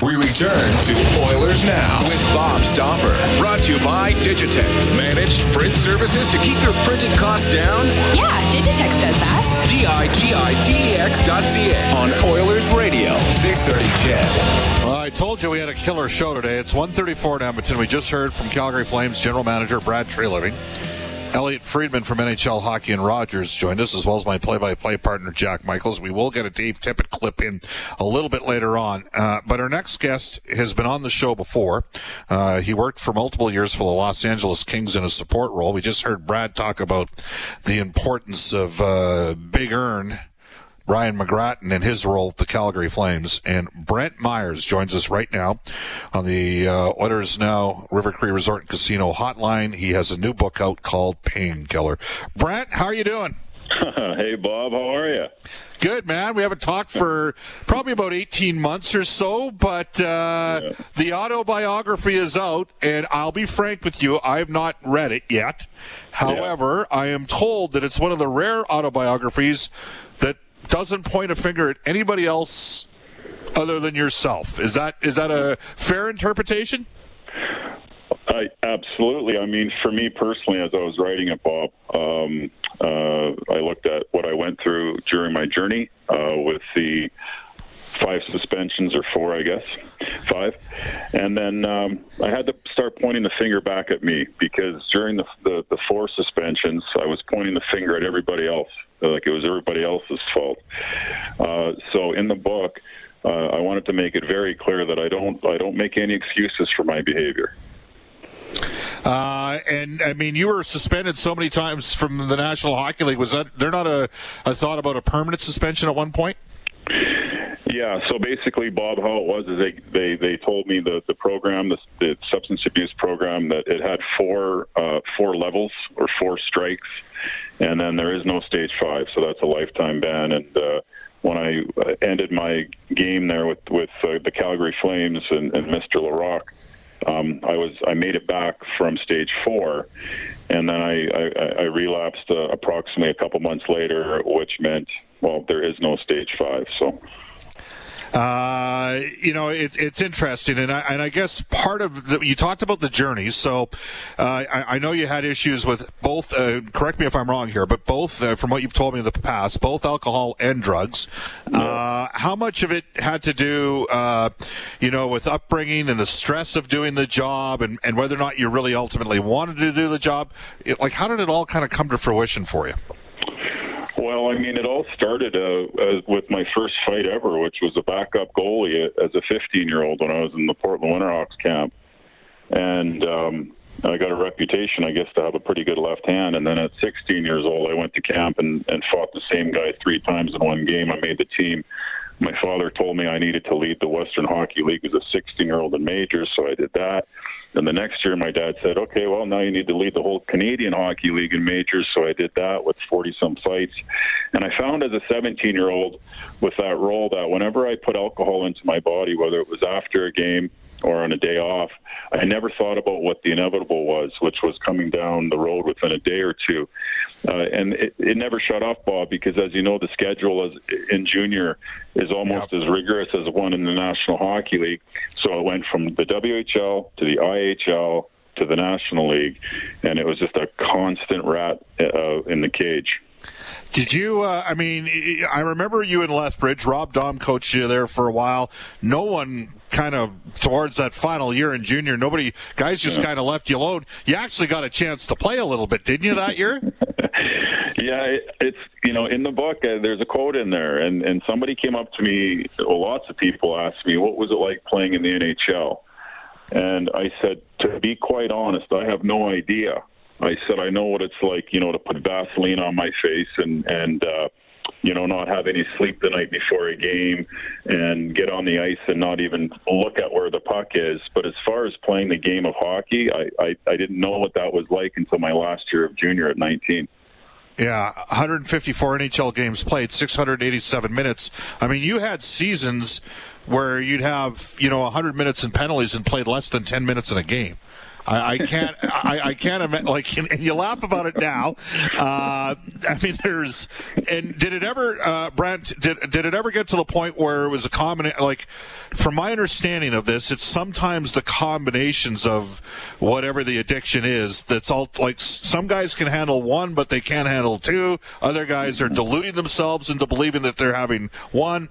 We return to Oilers Now with Bob Stauffer. Brought to you by Digitex. Managed print services to keep your printing costs down. Yeah, Digitex does that. D-I-G-I-T-E-X dot C-A on Oilers Radio, 630 CHED. Well, I told you we had a killer show today. It's 134 in Edmonton. We just heard from Calgary Flames general manager Brad Treliving. Elliotte Friedman from NHL Hockey and Rogers joined us, as well as my play-by-play partner Jack Michaels. We will get a Dave Tippett clip in a little bit later on. Uh, but our next guest has been on the show before. Uh, he worked for multiple years for the Los Angeles Kings in a support role. We just heard Brad talk about the importance of uh, Big Earn Ryan McGrattan in his role with the Calgary Flames. And Brent Myhres joins us right now on the uh, Oilers Now River Cree Resort and Casino hotline. He has a new book out called Painkiller. Brent, how are you doing? hey, Bob, how are you? Good, man. We haven't talked for probably about 18 months or so, but uh, the autobiography is out, and I'll be frank with you, I've not read it yet. However, I am told that it's one of the rare autobiographies that doesn't point a finger at anybody else other than yourself. Is that is that a fair interpretation? I absolutely. I mean, for me personally, as I was writing it, Bob, um, uh, I looked at what I went through during my journey uh, with the five suspensions or four, I guess, five, and then um, I had to start pointing the finger back at me because during the, the the four suspensions, I was pointing the finger at everybody else, like it was everybody else's fault. Uh, so in the book. Uh, I wanted to make it very clear that I don't I don't make any excuses for my behavior. Uh, and I mean, you were suspended so many times from the National Hockey League. Was that there not a, a thought about a permanent suspension at one point? Yeah, so basically, Bob, how it was is they they, they told me the the program, the, the substance abuse program, that it had four uh, four levels or four strikes, and then there is no stage five, so that's a lifetime ban. And uh, when I uh, ended my game there with with uh, the Calgary Flames and, and Mr. Laraque, um, I was I made it back from stage four, and then I I, I relapsed uh, approximately a couple months later, which meant well there is no stage five. So. Uh, you know, it, it's interesting, and I, and I guess part of the, you talked about the journey. So, uh, I, I know you had issues with both. Uh, correct me if I'm wrong here, but both, uh, from what you've told me in the past, both alcohol and drugs. Uh, how much of it had to do, uh, you know, with upbringing and the stress of doing the job, and, and whether or not you really ultimately wanted to do the job? It, like, how did it all kind of come to fruition for you? Well, I mean, it all started uh, uh, with my first fight ever, which was a backup goalie as a 15 year old when I was in the Portland Winterhawks camp. And um, I got a reputation, I guess, to have a pretty good left hand. And then at 16 years old, I went to camp and, and fought the same guy three times in one game. I made the team. My father told me I needed to lead the Western Hockey League as a 16 year old in majors, so I did that. And the next year, my dad said, okay, well, now you need to lead the whole Canadian Hockey League in majors. So I did that with 40 some fights. And I found as a 17 year old with that role that whenever I put alcohol into my body, whether it was after a game or on a day off, I never thought about what the inevitable was, which was coming down the road within a day or two. Uh, and it, it never shut off, Bob, because as you know, the schedule is, in junior is almost as rigorous as one in the National Hockey League. So it went from the WHL to the IHL to the National League, and it was just a constant rat uh, in the cage. Did you? Uh, I mean, I remember you in Lethbridge. Rob Dom coached you there for a while. No one kind of towards that final year in junior. Nobody guys just kind of left you alone. You actually got a chance to play a little bit, didn't you, that year? yeah, it, it's you know in the book uh, there's a quote in there, and and somebody came up to me. Well, lots of people asked me what was it like playing in the NHL, and I said to be quite honest, I have no idea. I said I know what it's like, you know, to put Vaseline on my face and and uh, you know not have any sleep the night before a game and get on the ice and not even look at where the puck is. But as far as playing the game of hockey, I I, I didn't know what that was like until my last year of junior at 19. Yeah, 154 NHL games played, 687 minutes. I mean, you had seasons where you'd have, you know, 100 minutes in penalties and played less than 10 minutes in a game. I, can't. I, I can't imagine. Like, and, and, you laugh about it now. Uh, I mean, there's. And did it ever, uh, Brent? Did did it ever get to the point where it was a common? Like, from my understanding of this, it's sometimes the combinations of whatever the addiction is. That's all. Like, some guys can handle one, but they can't handle two. Other guys are deluding themselves into believing that they're having one.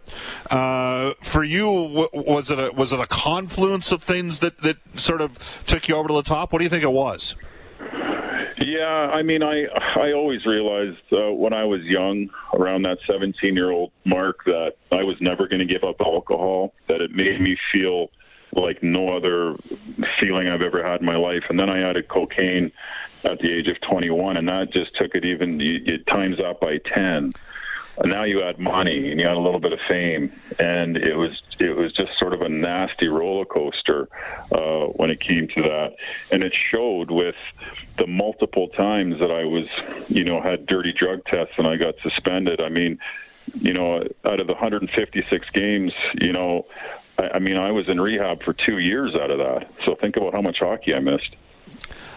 Uh, for you, was it a was it a confluence of things that that sort of took you over to top? What do you think it was? Yeah, I mean, I I always realized uh, when I was young, around that 17 year old mark, that I was never going to give up alcohol. That it made me feel like no other feeling I've ever had in my life. And then I added cocaine at the age of 21, and that just took it even you, you times up by 10 now you add money and you add a little bit of fame, and it was it was just sort of a nasty roller coaster uh, when it came to that, and it showed with the multiple times that I was, you know, had dirty drug tests and I got suspended. I mean, you know, out of the 156 games, you know, I, I mean, I was in rehab for two years out of that. So think about how much hockey I missed.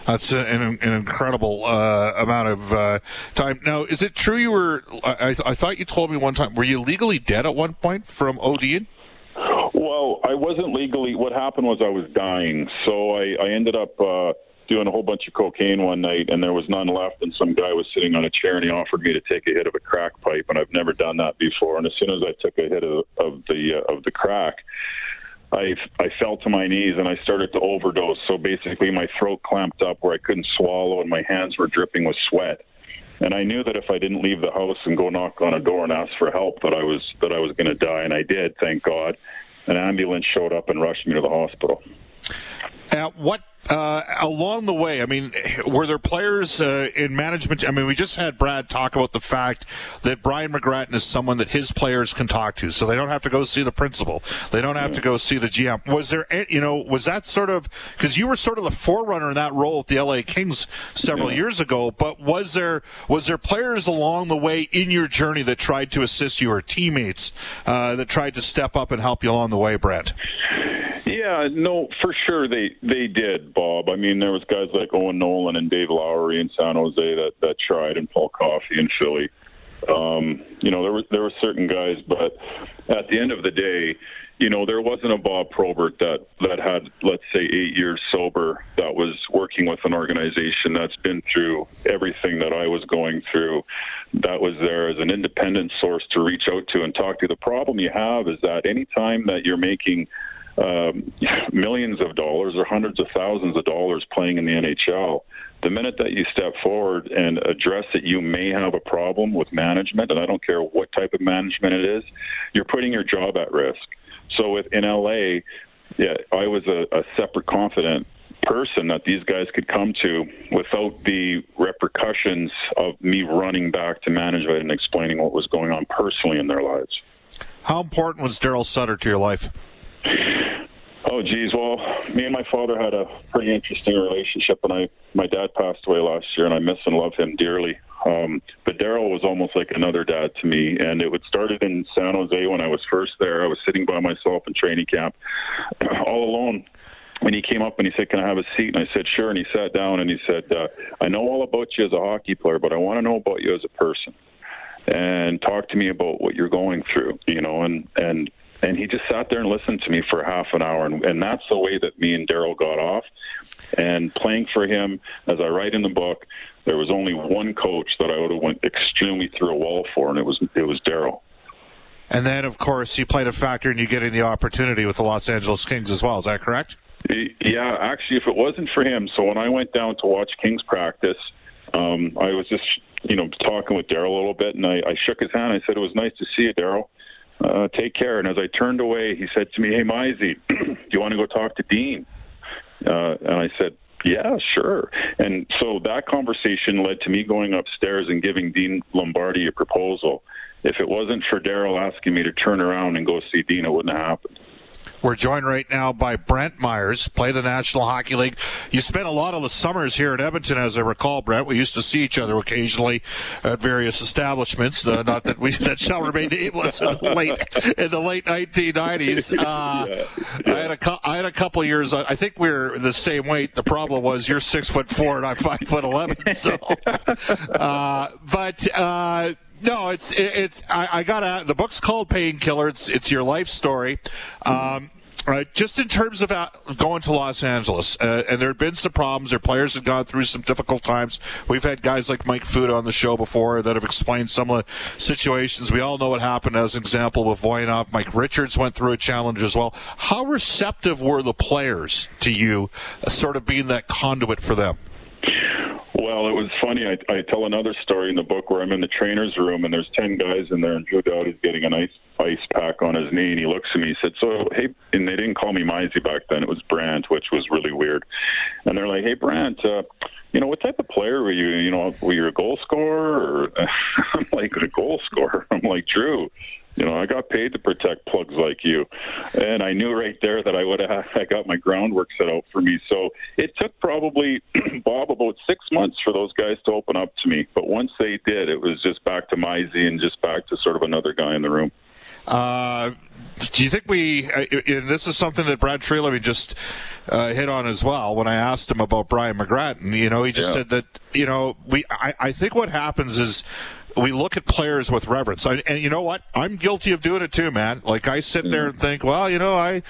That's an, an incredible uh, amount of uh, time. Now, is it true you were? I, I, thought you told me one time. Were you legally dead at one point from ODing? Well, I wasn't legally. What happened was I was dying, so I, I ended up uh, doing a whole bunch of cocaine one night, and there was none left. And some guy was sitting on a chair, and he offered me to take a hit of a crack pipe, and I've never done that before. And as soon as I took a hit of, of the uh, of the crack, I I fell to my knees and I started to overdose. So basically, my throat clamped up where I couldn't swallow, and my hands were dripping with sweat. And I knew that if I didn't leave the house and go knock on a door and ask for help, that I was that I was going to die, and I did. Thank God. An ambulance showed up and rushed me to the hospital. At what uh, along the way, I mean, were there players uh, in management? I mean, we just had Brad talk about the fact that Brian McGrattan is someone that his players can talk to, so they don't have to go see the principal. They don't have to go see the GM. Was there, you know, was that sort of because you were sort of the forerunner in that role at the LA Kings several yeah. years ago? But was there was there players along the way in your journey that tried to assist you, or teammates uh, that tried to step up and help you along the way, Brad? Yeah, no, for sure they they did, Bob. I mean, there was guys like Owen Nolan and Dave Lowry in San Jose that that tried, and Paul Coffey in Philly. Um, you know, there were there were certain guys, but at the end of the day, you know, there wasn't a Bob Probert that that had, let's say, eight years sober that was working with an organization that's been through everything that I was going through. That was there as an independent source to reach out to and talk to. The problem you have is that anytime that you're making um, millions of dollars or hundreds of thousands of dollars playing in the NHL. The minute that you step forward and address that you may have a problem with management, and I don't care what type of management it is, you're putting your job at risk. So with in LA, yeah, I was a, a separate confident person that these guys could come to without the repercussions of me running back to management and explaining what was going on personally in their lives. How important was Daryl Sutter to your life? Oh, geez. Well, me and my father had a pretty interesting relationship, and I my dad passed away last year, and I miss and love him dearly. Um, but Daryl was almost like another dad to me, and it would started in San Jose when I was first there. I was sitting by myself in training camp, all alone. When he came up and he said, "Can I have a seat?" and I said, "Sure." And he sat down and he said, uh, "I know all about you as a hockey player, but I want to know about you as a person." and talk to me about what you're going through, you know, and and and he just sat there and listened to me for half an hour, and, and that's the way that me and Daryl got off. And playing for him, as I write in the book, there was only one coach that I would have went extremely through a wall for, and it was it was Daryl. And then, of course, he played a factor in you getting the opportunity with the Los Angeles Kings as well. Is that correct? Yeah, actually, if it wasn't for him, so when I went down to watch Kings practice um, I was just you know talking with Daryl a little bit, and I, I shook his hand. I said it was nice to see you, Daryl. Uh, take care. And as I turned away, he said to me, "Hey, Mizey, do you want to go talk to Dean?" Uh, and I said, yeah, sure. And so that conversation led to me going upstairs and giving Dean Lombardi a proposal. If it wasn't for Daryl asking me to turn around and go see Dean, it wouldn't have happened. We're joined right now by Brent Myhres, play the National Hockey League. You spent a lot of the summers here in Edmonton, as I recall, Brent. We used to see each other occasionally at various establishments. Uh, not that we that shall remain nameless in the late in the late 1990s. Uh, yeah, yeah. I had a I had a couple years. I think we are the same weight. The problem was you're six foot four and I'm five foot eleven. So, uh, but uh, no, it's it's I, I got the book's called Painkiller. It's it's your life story. Um, Right, just in terms of uh, going to Los Angeles, uh, and there have been some problems. Their players have gone through some difficult times. We've had guys like Mike Futa on the show before that have explained some of the situations. We all know what happened as an example with Voynov. Mike Richards went through a challenge as well. How receptive were the players to you, uh, sort of being that conduit for them? Well, it was funny. I, I tell another story in the book where I'm in the trainer's room and there's 10 guys in there, and Drew Doughty's getting an ice ice pack on his knee, and he looks at me. And he said, "So, hey," and they didn't call me Mizey back then. It was Brantt, which was really weird. And they're like, "Hey, Brantt, uh, you know, what type of player were you? You know, were you a goal scorer?" Or I'm like, "A goal scorer." I'm like, "Drew." You know, I got paid to protect plugs like you, and I knew right there that I would have. I got my groundwork set out for me. So it took probably Bob about six months for those guys to open up to me. But once they did, it was just back to Mizey and just back to sort of another guy in the room. Uh, do you think we? Uh, and this is something that Brad Treliving just uh, hit on as well. When I asked him about Brian McGrattan, you know, he just yeah. said that you know we. I, I think what happens is we look at players with reverence. I, and you know what? I'm guilty of doing it too, man. Like I sit there and mm. think, well, you know, I,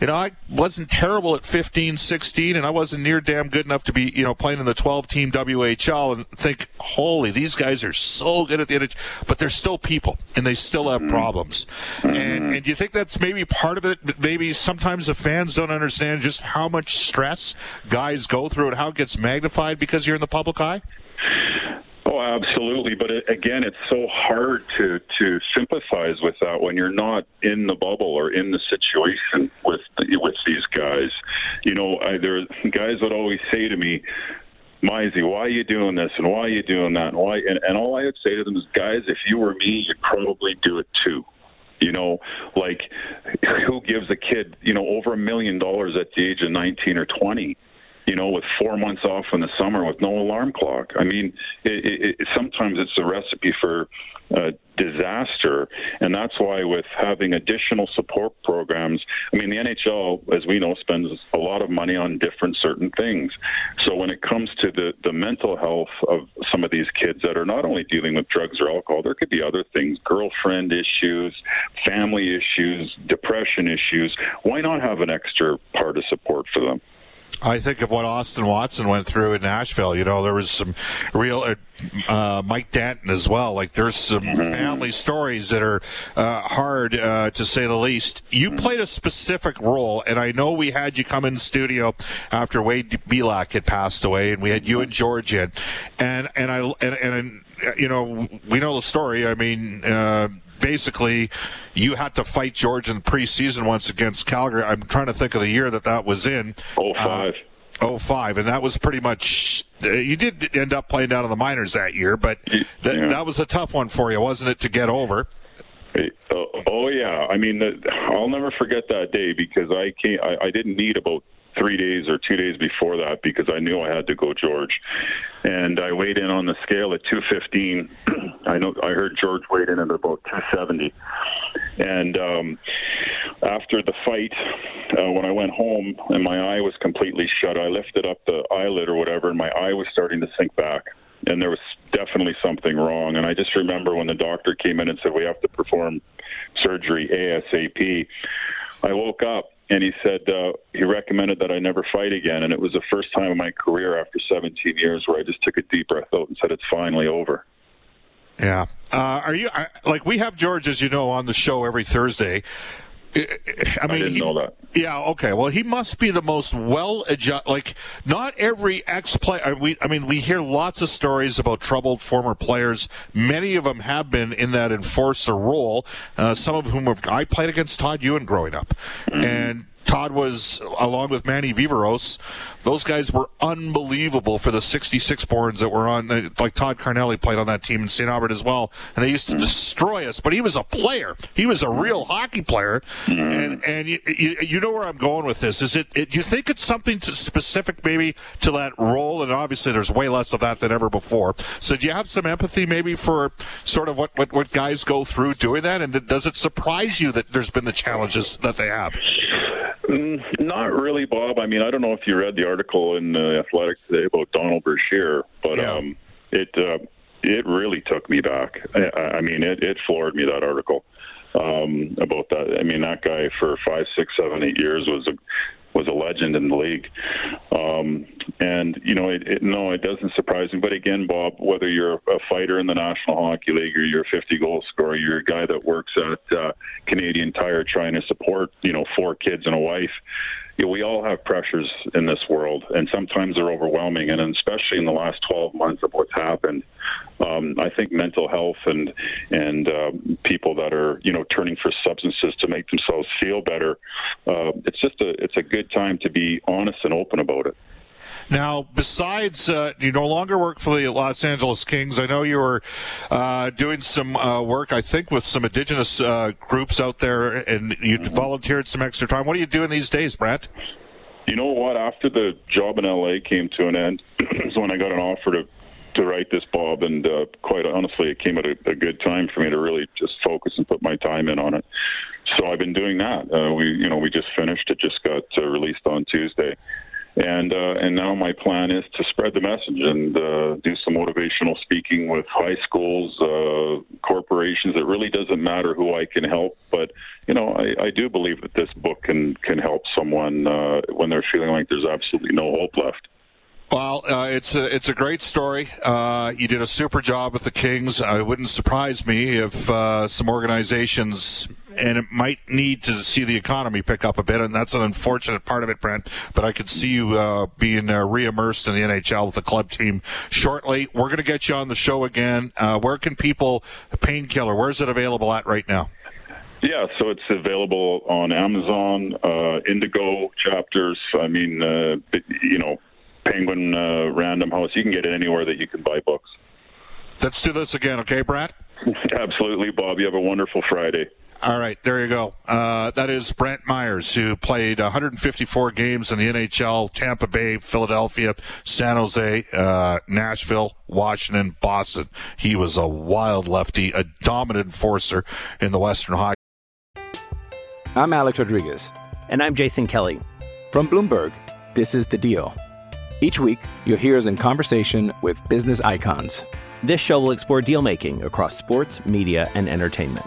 you know, I wasn't terrible at 15, 16, and I wasn't near damn good enough to be, you know, playing in the 12 team WHL and think, holy, these guys are so good at the NHL, but they're still people and they still have mm-hmm. problems. And, mm-hmm. and do you think that's maybe part of it? Maybe sometimes the fans don't understand just how much stress guys go through and how it gets magnified because you're in the public eye? Absolutely. But it, again, it's so hard to to sympathize with that when you're not in the bubble or in the situation with the, with these guys. You know, I, there are guys that always say to me, Mizey, why are you doing this and why are you doing that and why? And, and all I would say to them is, guys, if you were me, you'd probably do it too. You know, like who gives a kid, you know, over a million dollars at the age of 19 or 20? You know, with four months off in the summer with no alarm clock. I mean, it, it, sometimes it's a recipe for uh, disaster, and that's why with having additional support programs, I mean, the NHL, as we know, spends a lot of money on different certain things. So when it comes to the the mental health of some of these kids that are not only dealing with drugs or alcohol, there could be other things, girlfriend issues, family issues, depression issues. Why not have an extra part of support for them? I think of what Austin Watson went through in Nashville. You know, there was some real uh, uh, Mike Danton as well. Like there's some mm-hmm. family stories that are uh, hard uh, to say the least. You mm-hmm. played a specific role, and I know we had you come in studio after Wade Belak had passed away, and we had you and George in, and and I and, and you know we know the story. I mean uh, basically you had to fight George in the preseason once against Calgary. I'm trying to think of the year that that was in. Oh five. Uh, 05 and that was pretty much uh, you did end up playing down in the minors that year but that, yeah. that was a tough one for you wasn't it to get over oh, oh yeah i mean i'll never forget that day because i can't I, I didn't need about three days or two days before that because I knew I had to go George, and I weighed in on the scale at 215. I know I heard George weighed in at about 270, and um, after the fight, uh, when I went home and my eye was completely shut, I lifted up the eyelid or whatever, and my eye was starting to sink back and there was definitely something wrong. And I just remember when the doctor came in and said we have to perform surgery ASAP. I woke up and he said uh, he recommended that I never fight again. And it was the first time in my career after 17 years where I just took a deep breath out and said, "It's finally over." Yeah. Uh, are you like we have George, as you know, on the show every Thursday. I mean, didn't he, know that. Yeah, okay. Well, he must be the most well adjusted. Like, not every ex player. We, I mean, we hear lots of stories about troubled former players. Many of them have been in that enforcer role. Uh, some of whom have. I played against Todd Ewen growing up, Mm-hmm. and. Todd was, along with Manny Viveros, those guys were unbelievable for the 66 borns that were on. Like Todd Carnelli played on that team in St. Albert as well, and they used to destroy us. But he was a player. He was a real hockey player. Mm-hmm. And and you, you, you know where I'm going with this. Is it, it? Do you think it's something to specific maybe to that role? And obviously, there's way less of that than ever before. So do you have some empathy maybe for sort of what what, what guys go through doing that? And does it surprise you that there's been the challenges that they have? Mm, not really, Bob. I mean, I don't know if you read the article in uh, Athletic today about Donald Brashear, but Yeah. um, it uh, it really took me back. I, I mean, it, it floored me that article um, about that. I mean, that guy for five, six, seven, eight years was a was a legend in the league. Um, and you know, it, it, no, it doesn't surprise me. But again, Bob, whether you're a fighter in the National Hockey League or you're a 50 goal scorer, you're a guy that works at uh, Canadian Tire trying to support you know four kids and a wife. You know, we all have pressures in this world, and sometimes they're overwhelming. And especially in the last 12 months of what's happened, um, I think mental health and and um, people that are you know turning for substances to make themselves feel better, uh, it's just a it's a good time to be honest and open about it. Now, besides, uh, you no longer work for the Los Angeles Kings. I know you were uh, doing some uh, work, I think, with some indigenous uh, groups out there, and you volunteered some extra time. What are you doing these days, Brent? You know what? After the job in LA came to an end, is when I got an offer to to write this, Bob, and uh, quite honestly, it came at a, a good time for me to really just focus and put my time in on it. So I've been doing that. Uh, we, you know, we just finished. It just got uh, released on Tuesday, and uh, and now my plan is to spread the message and uh, do some motivational speaking with high schools, uh, corporations. It really doesn't matter who I can help, but you know, I, I do believe that this book can can help someone uh, when they're feeling like there's absolutely no hope left. Well, uh, it's a it's a great story. Uh, you did a super job with the Kings. Uh, it wouldn't surprise me if uh, some organizations and it might need to see the economy pick up a bit, and that's an unfortunate part of it, Brent. But I could see you uh, being uh, re-immersed in the NHL with the club team shortly. We're going to get you on the show again. Uh, where can people painkiller? Where's it available at right now? Yeah, so it's available on Amazon, uh, Indigo chapters. I mean, uh, you know, Penguin uh, Random House. You can get it anywhere that you can buy books. Let's do this again, okay, Brad? Absolutely, Bob. You have a wonderful Friday. All right, there you go. Uh, that is Brent Myhres, who played 154 games in the NHL, Tampa Bay, Philadelphia, San Jose, uh, Nashville, Washington, Boston. He was a wild lefty, a dominant enforcer in the Western Hockey. I'm Alex Rodriguez. And I'm Jason Kelly. From Bloomberg, this is The Deal. Each week, you'll hear us in conversation with business icons. This show will explore deal making across sports, media, and entertainment.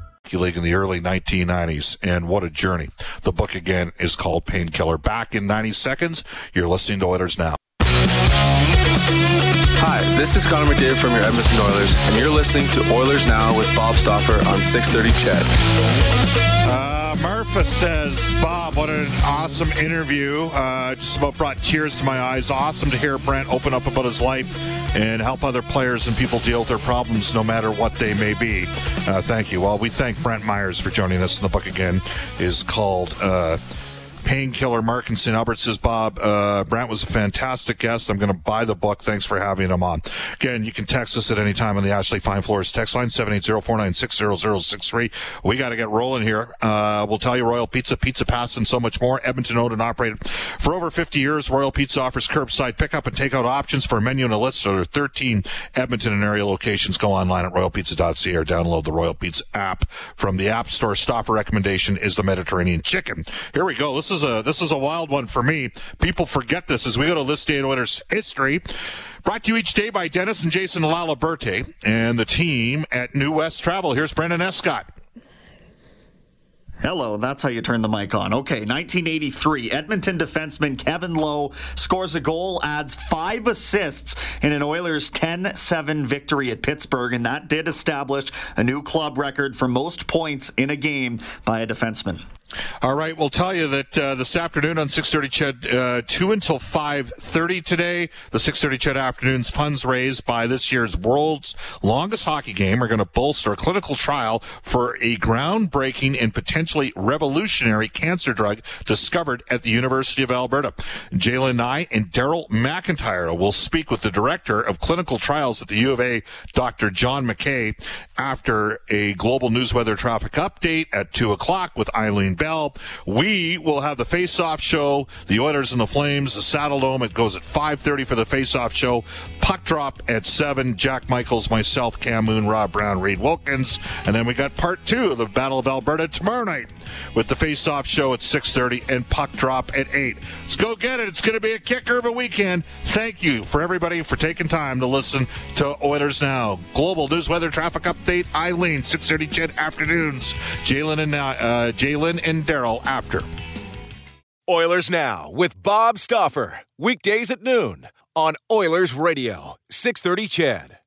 League in the early 1990s, and what a journey. The book again is called Painkiller. Back in 90 seconds, you're listening to Oilers Now. Hi, this is Connor McDavid from your Edmonton Oilers, and you're listening to Oilers Now with Bob Stauffer on 630 Ched. Says, Bob, what an awesome interview. Uh, just about brought tears to my eyes. Awesome to hear Brent open up about his life and help other players and people deal with their problems no matter what they may be. Uh, thank you. Well, we thank Brent Myhres for joining us. And the book again is called uh, Painkiller Mark in St. Albert says, Bob, uh, Brantt was a fantastic guest. I'm going to buy the book. Thanks for having him on. Again, you can text us at any time on the Ashley Fine Floors text line, 780-496-0063. We got to get rolling here. Uh, we'll tell you Royal Pizza, Pizza Pass, and so much more. Edmonton owned and operated for over 50 years. Royal Pizza offers curbside pickup and takeout options for a menu and a list of 13 Edmonton and area locations. Go online at royalpizza.ca or download the Royal Pizza app from the App Store. Stauffer recommendation is the Mediterranean chicken. Here we go. This is a this is a wild one for me. People forget this as we go to list day in Oilers history. Brought to you each day by Dennis and Jason Laliberte and the team at New West Travel. Here's Brendan Escott. Hello, that's how you turn the mic on. Okay, 1983, Edmonton defenseman Kevin Lowe scores a goal, adds five assists in an Oilers 10 7 victory at Pittsburgh, and that did establish a new club record for most points in a game by a defenseman. All right, we'll tell you that uh, this afternoon on 6:30 CHED, uh, two until 5:30 today. The 6:30 CHED afternoons funds raised by this year's world's longest hockey game are going to bolster a clinical trial for a groundbreaking and potentially revolutionary cancer drug discovered at the University of Alberta. Jalen Nye and Daryl McIntyre will speak with the director of clinical trials at the U of A, Dr. John McKay, after a global news weather traffic update at two o'clock with Eileen. Bell. We will have the face-off show, the Oilers and the Flames, the Saddle Dome. It goes at 5.30 for the face-off show. Puck drop at 7. Jack Michaels, myself, Cam Moon, Rob Brown, Reid Wilkins. And then we got part two of the Battle of Alberta tomorrow night with the face-off show at 6.30 and puck drop at 8. Let's go get it. It's going to be a kicker of a weekend. Thank you for everybody for taking time to listen to Oilers Now. Global news weather traffic update. Eileen, 6.30 CHED afternoons. Jalen and, uh, Jalen and Daryl after. Oilers Now with Bob Stauffer. Weekdays at noon on Oilers Radio, 630 CHED.